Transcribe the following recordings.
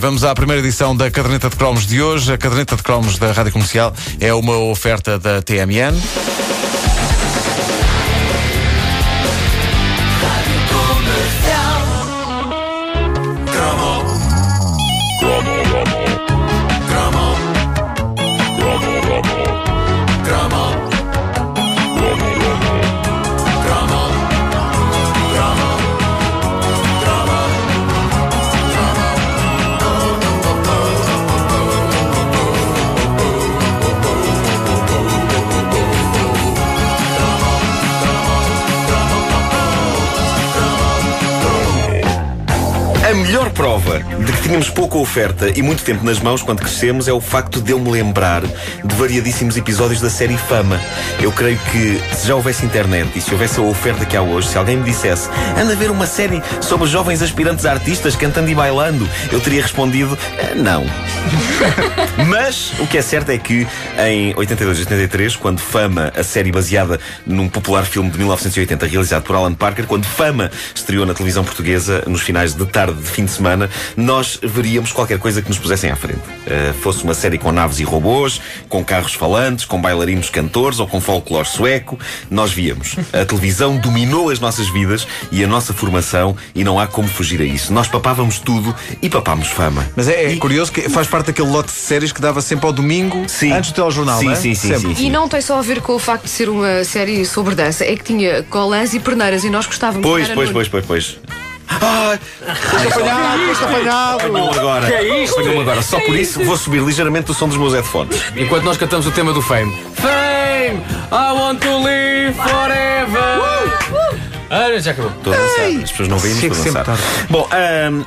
Vamos à primeira edição da Caderneta de Cromos de hoje. A Caderneta de Cromos da Rádio Comercial é uma oferta da TMN. Tínhamos pouca oferta e muito tempo nas mãos quando crescemos é o facto de eu me lembrar de variadíssimos episódios da série Fama. Eu creio que se já houvesse internet e se houvesse a oferta que há hoje, se alguém me dissesse anda a ver uma série sobre jovens aspirantes artistas cantando e bailando, eu teria respondido "Eh, não. Mas o que é certo é que em 82 e 83, quando Fama, a série baseada num popular filme de 1980 realizado por Alan Parker, quando Fama estreou na televisão portuguesa nos finais de tarde de fim de semana, nós veríamos qualquer coisa que nos pusessem à frente. Uh, fosse uma série com naves e robôs, com carros falantes, com bailarinos cantores ou com folclore sueco, nós víamos. A televisão dominou as nossas vidas e a nossa formação e não há como fugir a isso. Nós papávamos tudo e papámos Fama. Mas é, é curioso que faz parte daquele lote de séries que dava sempre ao domingo, Sim. antes do telejornal, Sim, não é? sim, sim, Sempre. sim. E não tem só a ver com o facto de ser uma série sobre dança, é que tinha colãs e perneiras e nós gostávamos Pois, Era pois, no- pois, pois, pois. Ai, Apanhado, foste apanhado. apanhou agora. Que é isto? Apanhou agora. Só por isso vou subir ligeiramente o som dos meus headphones. Enquanto nós cantamos o tema do Fame. Fame! I want to live forever! Ah, já acabou. Estou a dançar. As pessoas não veem, mas estou a dançar. Bom,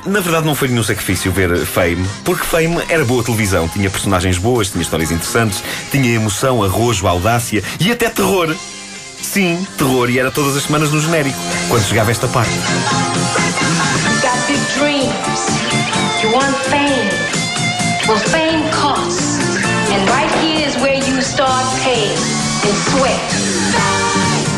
na verdade não foi nenhum sacrifício ver Fame, porque Fame era boa televisão. Tinha personagens boas, tinha histórias interessantes, tinha emoção, arrojo, audácia e até terror. Sim, terror, e era todas as semanas no genérico, quando chegava esta parte. Want fame. Well, fame costs. And right here is where you start paying in sweat.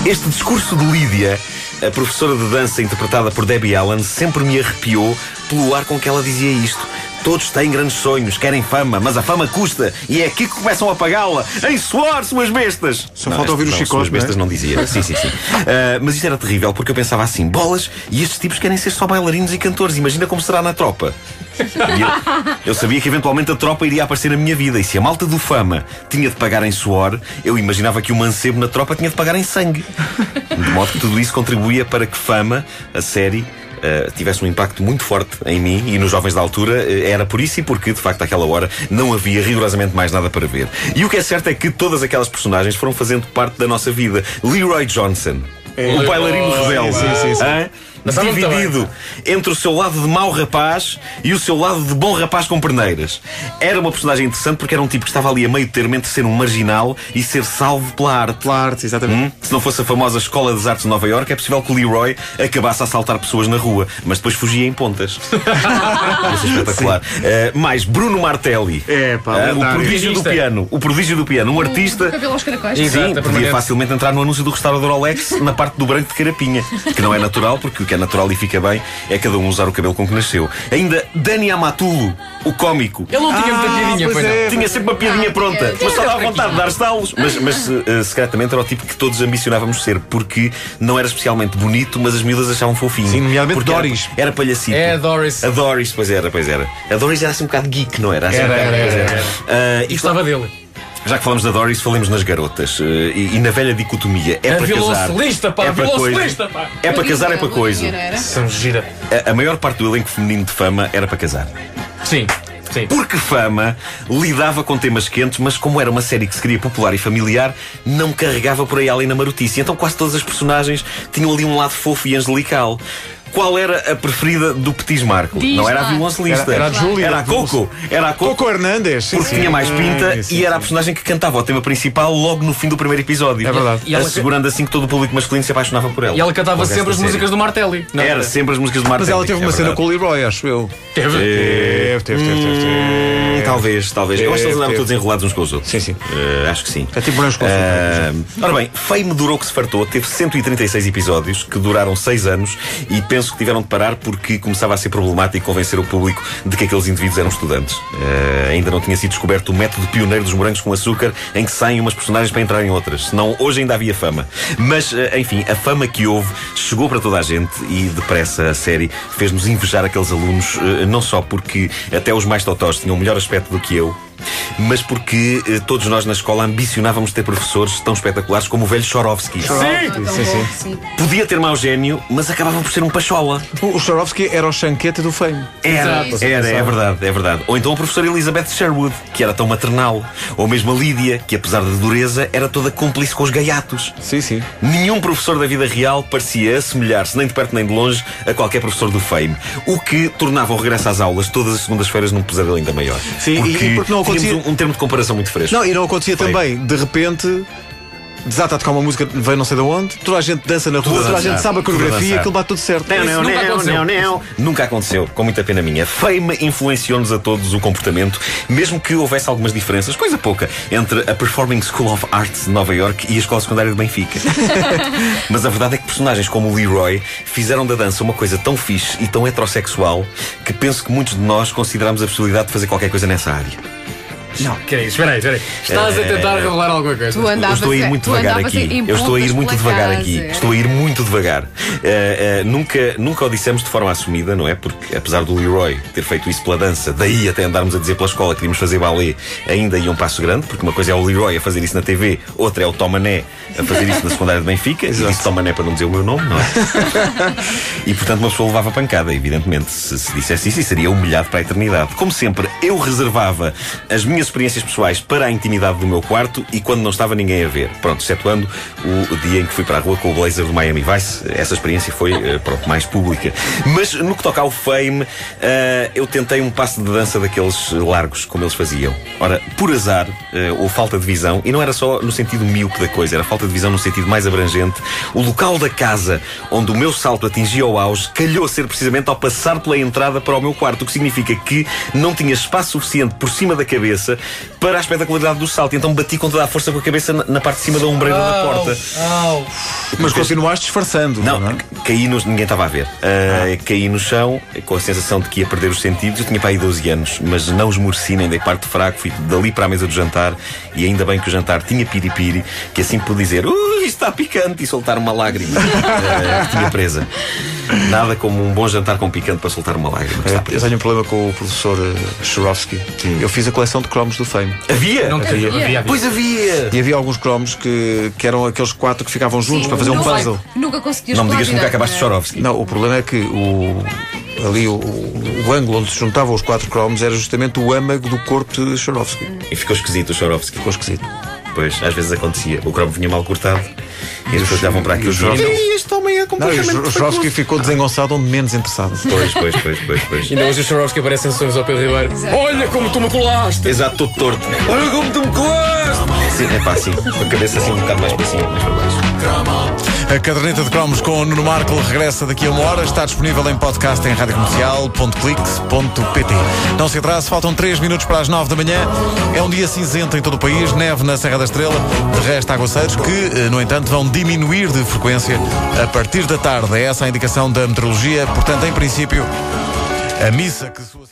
Este discurso de Lídia, a professora de dança interpretada por Debbie Allen, sempre me arrepiou pelo ar com que ela dizia isto. Todos têm grandes sonhos, querem fama, mas a fama custa e é aqui que começam a pagá-la. Em suor, suas bestas! Só falta ouvir o não, Chicote, Suas não é? bestas não dizia. Sim, sim, sim. Ah, mas isto era terrível porque eu pensava assim: bolas, e estes tipos querem ser só bailarinos e cantores. Imagina como será na tropa. Eu, eu sabia que eventualmente a tropa iria aparecer na minha vida. E se a malta do fama tinha de pagar em suor, eu imaginava que o mancebo na tropa tinha de pagar em sangue. De modo que tudo isso contribuía para que fama, a série. Eh, tivesse um impacto muito forte em mim e nos jovens da altura, eh, era por isso e porque, de facto, àquela hora não havia rigorosamente mais nada para ver. E o que é certo é que todas aquelas personagens foram fazendo parte da nossa vida. Leroy Johnson, o bailarino rebelde, sim, sim, sim. Dividido entre o seu lado de mau rapaz e o seu lado de bom rapaz com perneiras. Era uma personagem interessante porque era um tipo que estava ali a meio termo entre ser um marginal e ser salvo pela arte. Pela arte, exatamente. Hum? Se não fosse a famosa Escola das Artes de Nova Iorque, é possível que o Leroy acabasse a assaltar pessoas na rua, mas depois fugia em pontas. Isso é espetacular. Uh, mais Bruno Martelli. É, pá, Uh, o prodígio do piano. O prodígio do piano. Um artista. Cabelo aos caracóis. Exato, Sim, podia facilmente entrar no anúncio do restaurador Alex na parte do branco de carapinha, que não é natural, porque o que é natural e fica bem é cada um usar o cabelo com que nasceu. Ainda Dani Amatulo, o cómico. Ele não tinha muita Ah, piadinha, pois pois é. não. Tinha sempre uma piadinha pronta, mas só dava vontade de dar estalos. Mas, mas eh, secretamente era o tipo que todos ambicionávamos ser, porque não era especialmente bonito, mas as miúdas achavam fofinho. Sim, nomeadamente Porque era- Doris. Era, palhacito. É a Doris. A Doris, pois era, pois era. A Doris era assim um bocado geek, não era? Assim, Era, um bocado- era, pois era, Ah, E gostava dele. Já que falamos da Doris, falemos nas garotas. Eh, e, e na velha dicotomia. É A para casar. violoncelista, pá, é para coisa. pá. É para casar, é para coisa. São gira. A, a maior parte do elenco feminino de fama era para casar. Sim, sim. Porque Fama lidava com temas quentes, mas como era uma série que se queria popular e familiar, não carregava por aí além na marotice. Então quase todas as personagens tinham ali um lado fofo e angelical. Qual era a preferida do Petis Marco? Diz não era a violoncelista. Era- era a Júlia. Era a Coco. Era a Coco. Coco Hernandes. sim, Porque sim. tinha mais pinta Sim, sim, e era a sim. personagem que cantava o tema principal logo no fim do primeiro episódio. É verdade. E ela- Assegurando assim que todo o público masculino se apaixonava por ela. E ela cantava sempre as músicas do Martelli. não Era sempre as músicas do Martin. Mas ela teve uma é cena com o Leroy, acho eu. Teve. Teve, teve, teve, teve. Hum, teve. Talvez, talvez. Eu acho que eles andavam todos enrolados uns com os outros. Sim, sim. Eh, acho que sim. É tipo morangos com Eh, ora bem, Fame durou que se fartou, teve 136 episódios que duraram 6 anos e penso que tiveram de parar porque começava a ser problemático convencer o público de que aqueles indivíduos eram estudantes. Eh, ainda não tinha sido descoberto o método pioneiro dos morangos com açúcar em que saem umas personagens para entrar em outras, senão hoje ainda havia fama. Mas, eh, enfim, a fama que houve chegou para toda a gente e depressa a série fez-nos invejar aqueles alunos, não só porque até os mais totós tinham melhor aspecto do que eu, mas porque eh, todos nós na escola ambicionávamos ter professores tão espetaculares como o velho Chorovsky. Sim, sim. Sim. Podia ter mau gênio, mas acabava por ser um pachola. O Swarovski era o chanquete do Fame. Era, Exato. era, é verdade, é verdade. Ou então a professora Elizabeth Sherwood, que era tão maternal. Ou mesmo a Lídia, que apesar da dureza, era toda cúmplice com os gaiatos. Sim, sim. Nenhum professor da vida real parecia assemelhar-se, nem de perto nem de longe, a qualquer professor do Fame. O que tornava o regresso às aulas todas as segundas-feiras num pesadelo ainda maior. Sim, e- porque, e porque não acontecia- um, um termo de comparação muito fresco. Não, e não acontecia Foi. também, de repente. Desata a tocar uma música, vem não sei de onde, toda a gente dança na rua, a toda a gente sabe a coreografia, aquilo bate tudo certo. Não, não, nunca não, aconteceu. não, não. Nunca aconteceu, com muita pena minha. Fame influenciou-nos a todos o comportamento, mesmo que houvesse algumas diferenças, coisa pouca, entre a Performing School of Arts de Nova York e a Escola Secundária de Benfica. Mas a verdade é que personagens como o Leroy fizeram da dança uma coisa tão fixe e tão heterossexual que penso que muitos de nós consideramos a possibilidade de fazer qualquer coisa nessa área. Que é isso? Espera aí, espera aí. Estás a tentar revelar alguma coisa. Tu Eu andavas estou a ir muito devagar aqui. Eu estou a ir muito devagar casa. aqui. Estou a ir muito devagar. Uh, uh, nunca, nunca o dissemos de forma assumida, não é? Porque apesar do Leroy ter feito isso pela dança, daí até andarmos a dizer pela escola que queríamos fazer balé, ainda ia um passo grande, porque uma coisa é o Leroy a fazer isso na TV, outra é o Tomané a fazer isso na secundária de Benfica. E disse Tomané para não dizer o meu nome, não é? E portanto uma pessoa levava pancada, evidentemente. Se, se dissesse isso, e seria humilhado para a eternidade. Como sempre, eu reservava as minhas experiências pessoais para a intimidade do meu quarto e quando não estava ninguém a ver. Pronto, excetuando o, dia em que fui para a rua com o blazer do Miami Vice, essa experiência foi eh, pronto, mais pública. Mas no que toca ao fame, eh, eu tentei um passo de dança daqueles largos, como eles faziam. Ora, por azar, eh, ou falta de visão, e não era só no sentido míope da coisa, era falta de visão no sentido mais abrangente, o local da casa onde o meu salto atingia o auge calhou ser precisamente ao passar pela entrada para o meu quarto, o que significa que não tinha espaço suficiente por cima da cabeça para a espetacularidade do salto. Então bati com toda a força com a cabeça na, na parte de cima da ombreira da porta. Mas continuaste disfarçando. Não, é? caí no, ninguém estava a ver. Ah, Caí no chão com a sensação de que ia perder os sentidos. Eu tinha para aí 12 anos, mas não esmoreci nem dei parte fraco. Fui dali para a mesa do jantar e ainda bem que o jantar tinha piripiri, que assim pude dizer, ui, isto está picante e soltar uma lágrima ah, que tinha presa. Nada como um bom jantar com picante para soltar uma lágrima está Eu tenho um problema com o professor uh, Swarovski. Eu fiz a coleção de cromos do Fame. Havia? Não havia, havia, havia. Pois havia! E havia alguns cromos que, que eram aqueles quatro que ficavam juntos Sim, para fazer um nunca- puzzle. Nunca conseguias Não me digas que nunca coordenar, acabaste de é? Chorovsky. Não, o problema é que o, ali o, o ângulo onde se juntavam os quatro cromos era justamente o âmago do corpo de Swarovski. E ficou esquisito o Chorovsky. Ficou esquisito. Pois, às vezes acontecia. O cromo vinha mal cortado e as pessoas olhavam para aquilo e o diziam: Chorovsky- "Ei, Este homem é Não, completamente. o Swarovski ficou desengonçado onde menos interessado. Pois, pois, pois, pois, pois. Ainda hoje os Chorovsky aparecem sonhos ao Pedro Ribeiro. Olha como tu me colaste! Exato, todo torto. Olha como tu me colaste! Sim, é pá, assim. Com a cabeça assim um bocado mais para cima, mais para baixo. A caderneta de cromos com o Nuno Marco regressa daqui a uma hora. Está disponível em podcast em radiocomercial.clix.pt. Não se atrase, faltam 3 minutos para as 9 da manhã. É um dia cinzento em todo o país, neve na Serra da Estrela, de resto aguaceiros que, eh, no entanto, vão diminuir de frequência a partir da tarde. É essa a indicação da meteorologia. Portanto, em princípio, a missa que sua